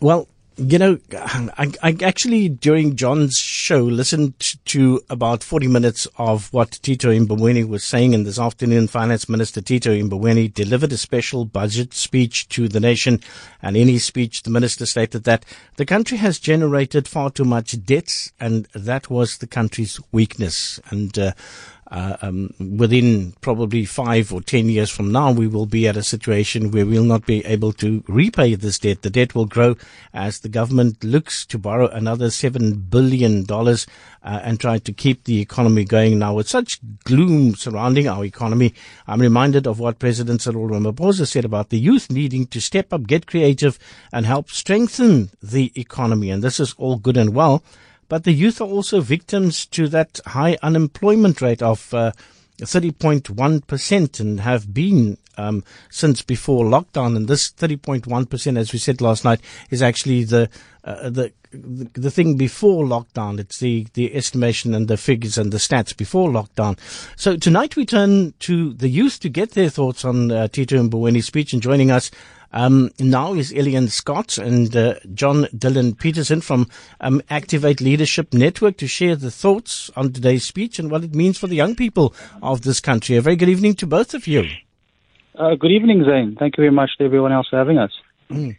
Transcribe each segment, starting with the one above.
Well, you know, I, I, actually, during John's show, listened to about 40 minutes of what Tito Mboweni was saying. And this afternoon, Finance Minister Tito Mboweni delivered a special budget speech to the nation. And in his speech, the minister stated that the country has generated far too much debt, and that was the country's weakness. And uh, uh, um, within probably five or ten years from now, we will be at a situation where we'll not be able to repay this debt. The debt will grow as the government looks to borrow another seven billion dollars uh, and try to keep the economy going. Now, with such gloom surrounding our economy, I'm reminded of what President Cyril Ramaphosa said about the youth needing to step up, get creative, and help strengthen the economy. And this is all good and well. But the youth are also victims to that high unemployment rate of uh, 30.1% and have been um, since before lockdown. And this 30.1%, as we said last night, is actually the, uh, the, the, thing before lockdown. It's the, the estimation and the figures and the stats before lockdown. So tonight we turn to the youth to get their thoughts on uh, Tito Mboweni's speech and joining us um, now is Elaine Scott and uh, John Dylan Peterson from um, Activate Leadership Network to share the thoughts on today's speech and what it means for the young people of this country. A very good evening to both of you. Uh, good evening, Zane. Thank you very much to everyone else for having us. Mm.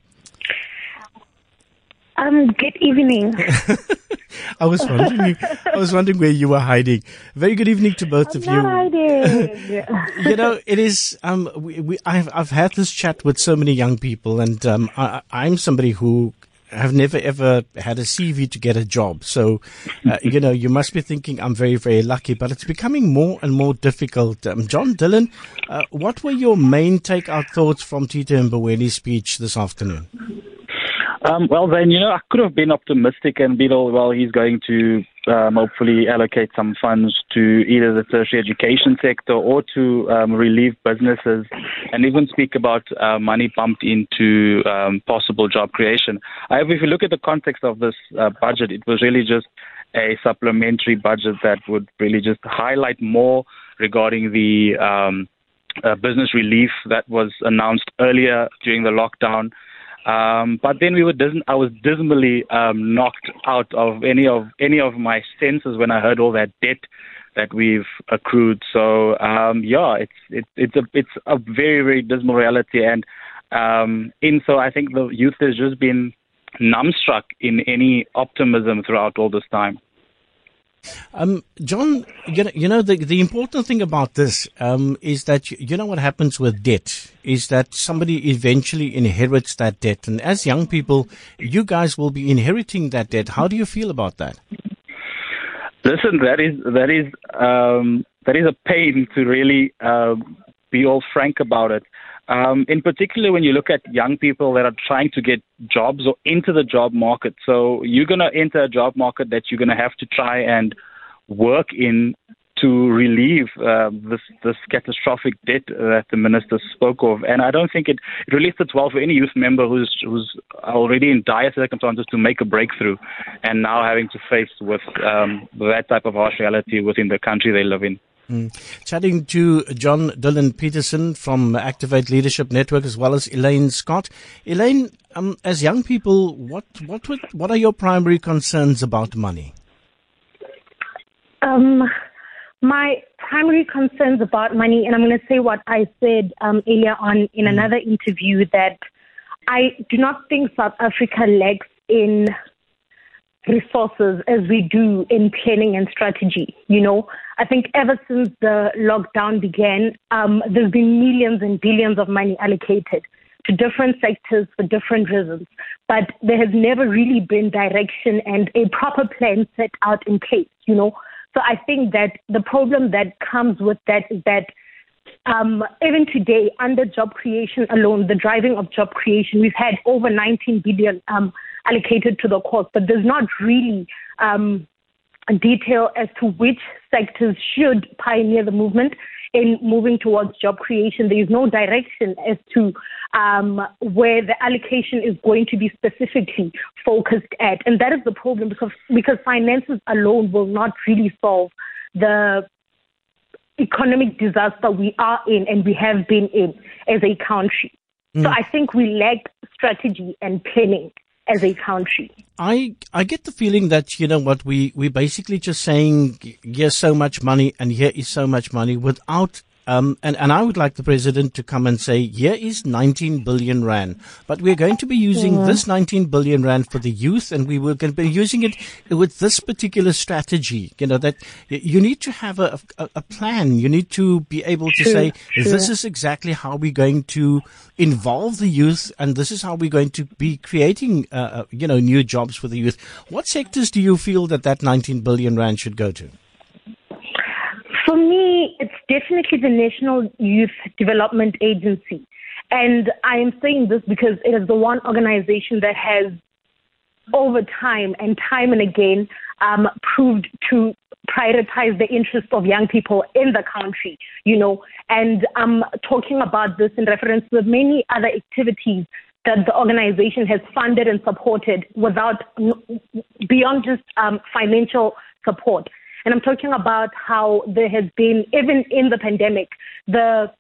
Um, good evening. I was wondering, I was wondering where you were hiding. Very good evening to both I'm of you. Hiding. you know, it is. Um, we, we, I've, I've had this chat with so many young people, and um, I, I'm somebody who have never ever had a CV to get a job. So, uh, you know, you must be thinking I'm very, very lucky, but it's becoming more and more difficult. Um, John Dylan, uh, what were your main takeout thoughts from Tito Mboweni's speech this afternoon? Um, well, then, you know, I could have been optimistic and been all, well, he's going to um, hopefully allocate some funds to either the tertiary education sector or to um, relieve businesses and even speak about uh, money pumped into um, possible job creation. However, if you look at the context of this uh, budget, it was really just a supplementary budget that would really just highlight more regarding the um, uh, business relief that was announced earlier during the lockdown. Um, but then we were dis- I was dismally um, knocked out of any of any of my senses when I heard all that debt that we've accrued. So um, yeah, it's it, it's a it's a very very dismal reality, and um, in so I think the youth has just been numbstruck in any optimism throughout all this time. Um, John, you know, you know the, the important thing about this um, is that you, you know what happens with debt is that somebody eventually inherits that debt, and as young people, you guys will be inheriting that debt. How do you feel about that? Listen, that is that is um, that is a pain to really uh, be all frank about it. Um, in particular, when you look at young people that are trying to get jobs or into the job market. So you're going to enter a job market that you're going to have to try and work in to relieve uh, this this catastrophic debt that the minister spoke of. And I don't think it, it really sits well for any youth member who's who's already in dire circumstances to make a breakthrough, and now having to face with um, that type of harsh reality within the country they live in. Mm. Chatting to John Dylan Peterson from Activate Leadership Network as well as Elaine Scott. Elaine, um, as young people, what, what, what are your primary concerns about money? Um, my primary concerns about money, and I'm going to say what I said um, earlier on in mm. another interview, that I do not think South Africa lacks in resources as we do in planning and strategy. You know, I think ever since the lockdown began, um, there's been millions and billions of money allocated to different sectors for different reasons, but there has never really been direction and a proper plan set out in place. You know, so I think that the problem that comes with that is that. Um, even today, under job creation alone, the driving of job creation, we've had over 19 billion um, allocated to the course, but there's not really um, detail as to which sectors should pioneer the movement in moving towards job creation. There is no direction as to um, where the allocation is going to be specifically focused at, and that is the problem because because finances alone will not really solve the economic disaster we are in and we have been in as a country. Mm. So I think we lack strategy and planning as a country. I I get the feeling that you know what we we basically just saying here's so much money and here is so much money without um, and, and I would like the president to come and say, here is 19 billion rand, but we're going to be using yeah. this 19 billion rand for the youth and we were going to be using it with this particular strategy. You know, that you need to have a, a, a plan. You need to be able to say, this is exactly how we're going to involve the youth and this is how we're going to be creating, uh, uh you know, new jobs for the youth. What sectors do you feel that that 19 billion rand should go to? Me, it's definitely the National Youth Development Agency. And I am saying this because it is the one organization that has, over time and time and again, um, proved to prioritize the interests of young people in the country, you know. And I'm talking about this in reference to many other activities that the organization has funded and supported without, beyond just um, financial support. And I'm talking about how there has been, even in the pandemic, the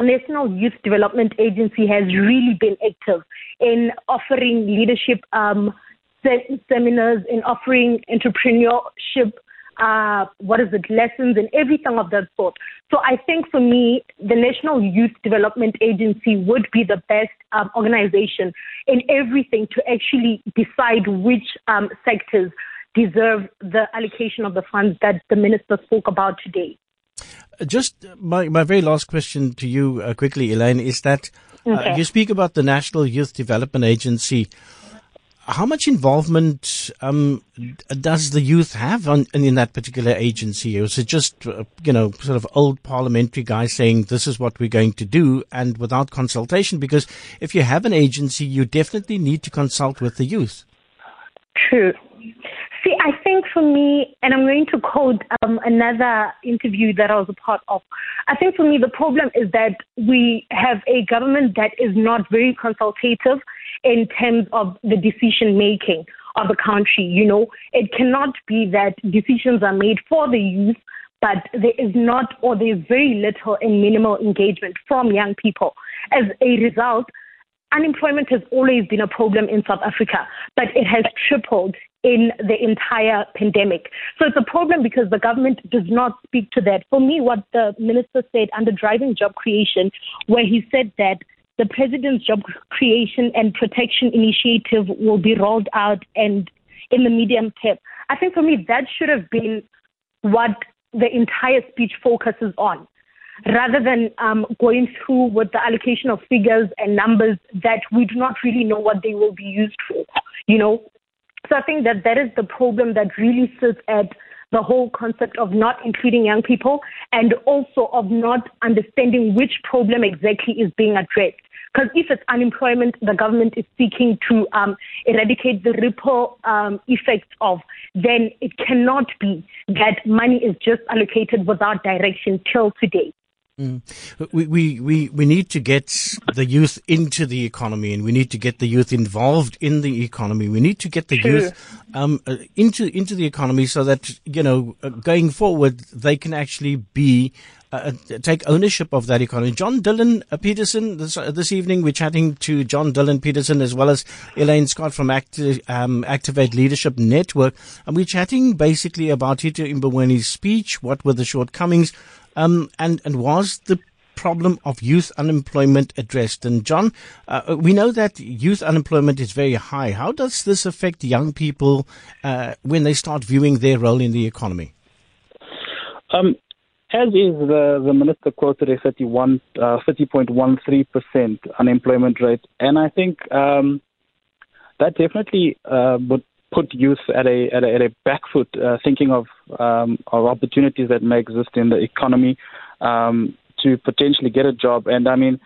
National Youth Development Agency has really been active in offering leadership um, se- seminars, in offering entrepreneurship, uh, what is it, lessons, and everything of that sort. So I think for me, the National Youth Development Agency would be the best um, organization in everything to actually decide which um, sectors deserve the allocation of the funds that the minister spoke about today. Just my, my very last question to you uh, quickly, Elaine, is that uh, okay. you speak about the National Youth Development Agency. How much involvement um, does the youth have on, in that particular agency? Or is it just, uh, you know, sort of old parliamentary guys saying this is what we're going to do and without consultation? Because if you have an agency, you definitely need to consult with the youth. True. See, I think for me, and I'm going to quote um, another interview that I was a part of. I think for me, the problem is that we have a government that is not very consultative in terms of the decision making of the country. You know, it cannot be that decisions are made for the youth, but there is not or there is very little and minimal engagement from young people. As a result, unemployment has always been a problem in South Africa, but it has tripled in the entire pandemic. So it's a problem because the government does not speak to that. For me, what the minister said under driving job creation, where he said that the president's job creation and protection initiative will be rolled out and in the medium term. I think for me that should have been what the entire speech focuses on rather than um, going through with the allocation of figures and numbers that we do not really know what they will be used for. You know, so I think that that is the problem that really sits at the whole concept of not including young people and also of not understanding which problem exactly is being addressed. Because if it's unemployment, the government is seeking to um, eradicate the ripple um, effects of, then it cannot be that money is just allocated without direction till today. Mm. We, we, we, we need to get the youth into the economy and we need to get the youth involved in the economy. We need to get the sure. youth um, uh, into, into the economy so that, you know, uh, going forward, they can actually be uh, uh take ownership of that economy. John Dylan uh, Peterson, this, uh, this evening we're chatting to John Dylan Peterson as well as Elaine Scott from Acti- um, Activate Leadership Network. And we're chatting basically about Tito Mboweni's speech, what were the shortcomings, um, and, and was the problem of youth unemployment addressed? And John, uh, we know that youth unemployment is very high. How does this affect young people uh, when they start viewing their role in the economy? Um, as is the, the minister quoted a 31, uh, 30.13% unemployment rate. And I think um, that definitely uh, would put youth at a at a, at a back foot, uh, thinking of um, of opportunities that may exist in the economy um, to potentially get a job. And I mean,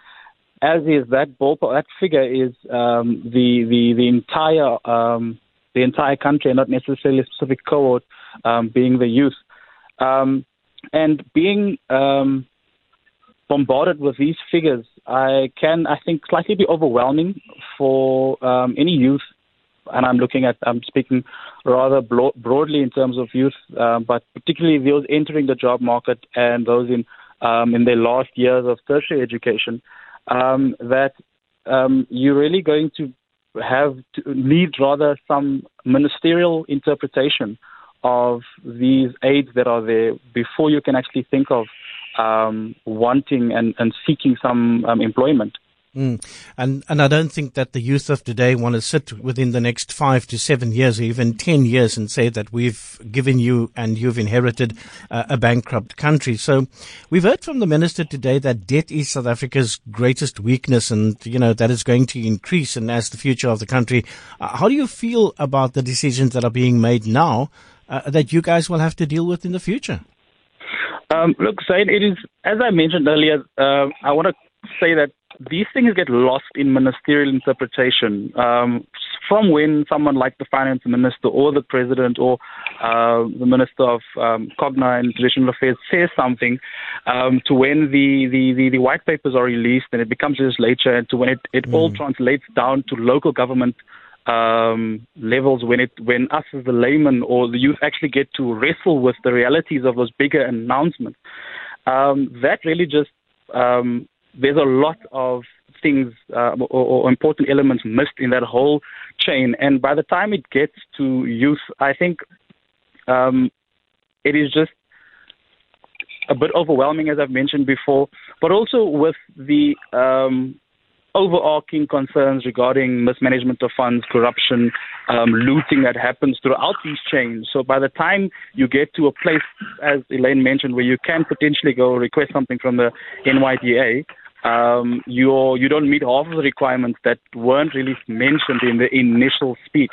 as is that ballpark, that figure is um, the the the entire um, the entire country, not necessarily a specific cohort, um, being the youth, um, and being um, bombarded with these figures, I can I think slightly be overwhelming for um, any youth. And I'm looking at, I'm speaking rather broadly in terms of youth, um, but particularly those entering the job market and those in um, in their last years of tertiary education, um, that um, you're really going to have to, need rather some ministerial interpretation of these aids that are there before you can actually think of um, wanting and, and seeking some um, employment. Mm. And and I don't think that the youth of today want to sit within the next five to seven years or even ten years and say that we've given you and you've inherited uh, a bankrupt country. So we've heard from the minister today that debt is South Africa's greatest weakness, and you know that is going to increase. And as the future of the country, uh, how do you feel about the decisions that are being made now uh, that you guys will have to deal with in the future? Um, look, Zain, it is as I mentioned earlier. Uh, I want to say that these things get lost in ministerial interpretation. Um, from when someone like the finance minister or the president or uh, the minister of um, CoGTA and traditional affairs says something, um, to when the, the, the, the, white papers are released and it becomes legislature, and to when it, it mm. all translates down to local government um, levels when it when us as the layman or the youth actually get to wrestle with the realities of those bigger announcements. Um, that really just um, there's a lot of things uh, or, or, important elements missed in that whole chain. And by the time it gets to youth, I think um, it is just a bit overwhelming, as I've mentioned before, but also with the um, overarching concerns regarding mismanagement of funds, corruption, um, looting that happens throughout these chains. So by the time you get to a place, as Elaine mentioned, where you can potentially go request something from the NYDA, um, you you don't meet half of the requirements that weren't really mentioned in the initial speech.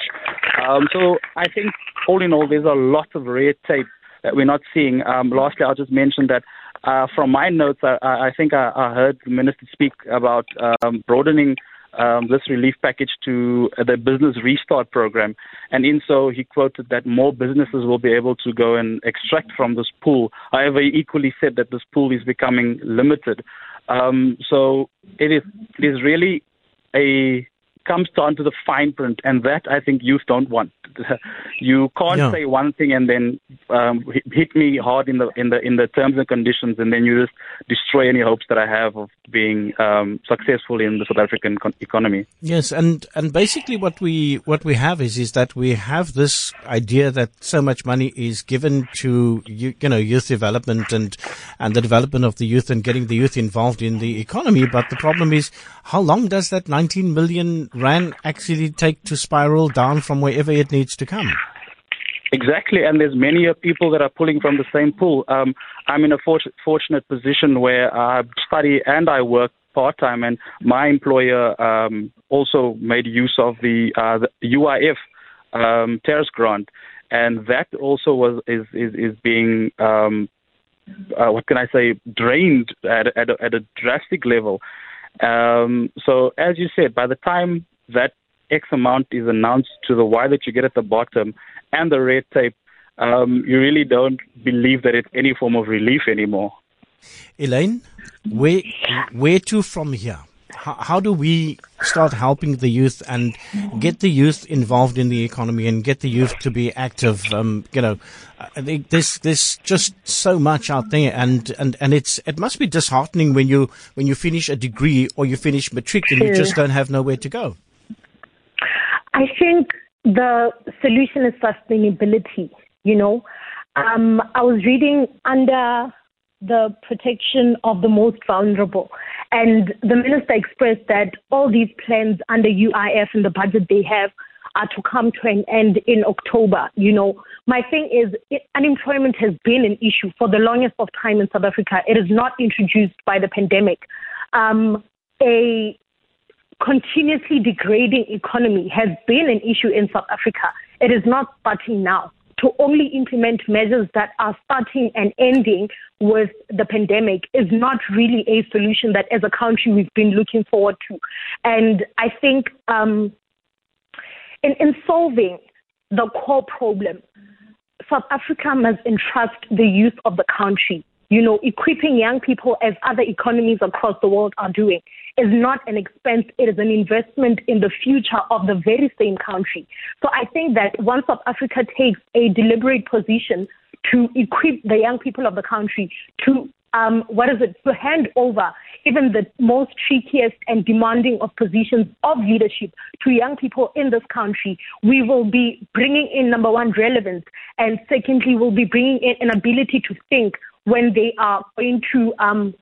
Um, so I think all in all, there's a lot of red tape that we're not seeing. Um, lastly, I'll just mention that uh, from my notes, I, I think I, I, heard the minister speak about um, broadening. Um, this relief package to the business restart program. And in so, he quoted that more businesses will be able to go and extract from this pool. However, he equally said that this pool is becoming limited. Um, so it is it is really a comes down to the fine print, and that I think youth don't want. you can't yeah. say one thing and then um, hit me hard in the in the in the terms and conditions, and then you just destroy any hopes that I have of being um, successful in the South African con- economy. Yes, and and basically what we what we have is is that we have this idea that so much money is given to you, you know youth development and and the development of the youth and getting the youth involved in the economy, but the problem is how long does that 19 million rand actually take to spiral down from wherever it needs to come? Exactly, and there's many people that are pulling from the same pool. Um, I'm in a fortunate position where I study and I work part time, and my employer um, also made use of the, uh, the UIF um, TERS grant, and that also was is is, is being um, uh, what can I say drained at at a, at a drastic level. Um, so as you said, by the time that X amount is announced to the Y that you get at the bottom and the red tape, um, you really don't believe that it's any form of relief anymore. Elaine, where where to from here? How, how, do we start helping the youth and get the youth involved in the economy and get the youth to be active? Um, you know, there's there's just so much out there, and, and, and it's it must be disheartening when you when you finish a degree or you finish matric and you just don't have nowhere to go. I think the solution is sustainability. You know, um, I was reading under the protection of the most vulnerable. And the minister expressed that all these plans under UIF and the budget they have are to come to an end in October. You know, my thing is unemployment has been an issue for the longest of time in South Africa. It is not introduced by the pandemic. Um, a continuously degrading economy has been an issue in South Africa. It is not starting now to only implement measures that are starting and ending with the pandemic is not really a solution that as a country we've been looking forward to. And I think um, in, in solving the core problem, South Africa must entrust the youth of the country. You know, equipping young people as other economies across the world are doing is not an expense, it is an investment in the future of the very same country. So I think that once South Africa takes a deliberate position to equip the young people of the country to um, what is it, to hand over even the most trickiest and demanding of positions of leadership to young people in this country, we will be bringing in, number one, relevance, and secondly, we'll be bringing in an ability to think when they are going to um,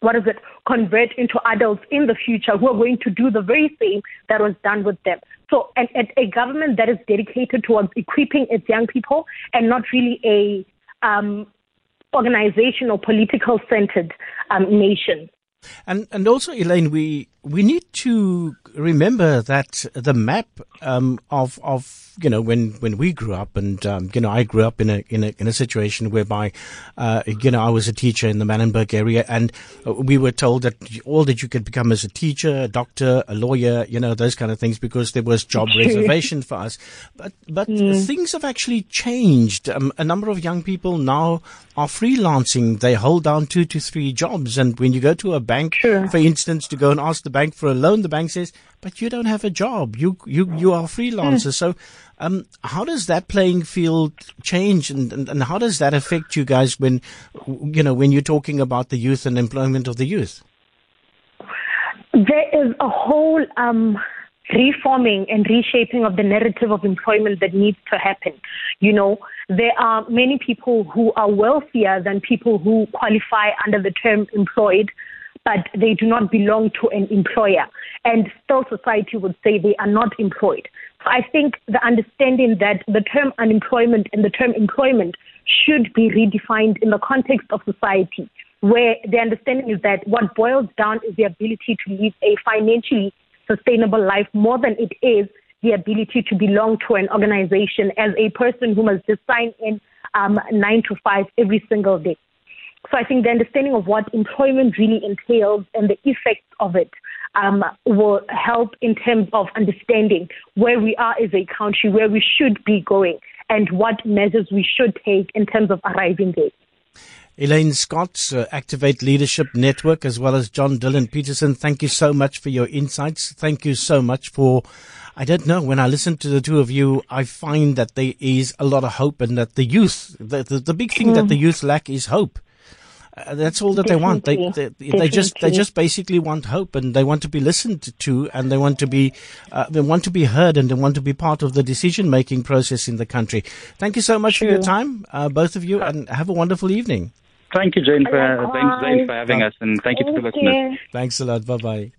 what is it, convert into adults in the future who are going to do the very same that was done with them. So, and, and a government that is dedicated towards equipping its young people and not really a um, organization or political centered um, nation. And and also, Elaine, we we need to remember that the map um, of of you know when, when we grew up, and um, you know I grew up in a in a in a situation whereby uh, you know I was a teacher in the Manenberg area, and we were told that all that you could become as a teacher, a doctor, a lawyer, you know those kind of things, because there was job reservation for us. But but mm. things have actually changed. Um, a number of young people now are freelancing. They hold down two to three jobs, and when you go to a bank, sure. for instance, to go and ask the bank for a loan, the bank says, but you don't have a job. You, you, you are a freelancer. So, um, how does that playing field change and, and, and how does that affect you guys when, you know, when you're talking about the youth and employment of the youth? There is a whole, um, reforming and reshaping of the narrative of employment that needs to happen. You know, there are many people who are wealthier than people who qualify under the term employed but they do not belong to an employer. And still, society would say they are not employed. So I think the understanding that the term unemployment and the term employment should be redefined in the context of society, where the understanding is that what boils down is the ability to live a financially sustainable life more than it is the ability to belong to an organization as a person who must just sign in um, nine to five every single day. So I think the understanding of what employment really entails and the effects of it um, will help in terms of understanding where we are as a country, where we should be going, and what measures we should take in terms of arriving there. Elaine Scott, uh, Activate Leadership Network, as well as John Dylan Peterson, thank you so much for your insights. Thank you so much for, I don't know, when I listen to the two of you, I find that there is a lot of hope and that the youth, the, the, the big thing mm. that the youth lack is hope. Uh, that's all that they want. They, they, they just they just basically want hope, and they want to be listened to, and they want to be uh, they want to be heard, and they want to be part of the decision making process in the country. Thank you so much sure. for your time, uh, both of you, and have a wonderful evening. Thank you, Jane, for thanks, Jane, for having us, and thank, thank you to the listeners. Thanks a lot. Bye bye.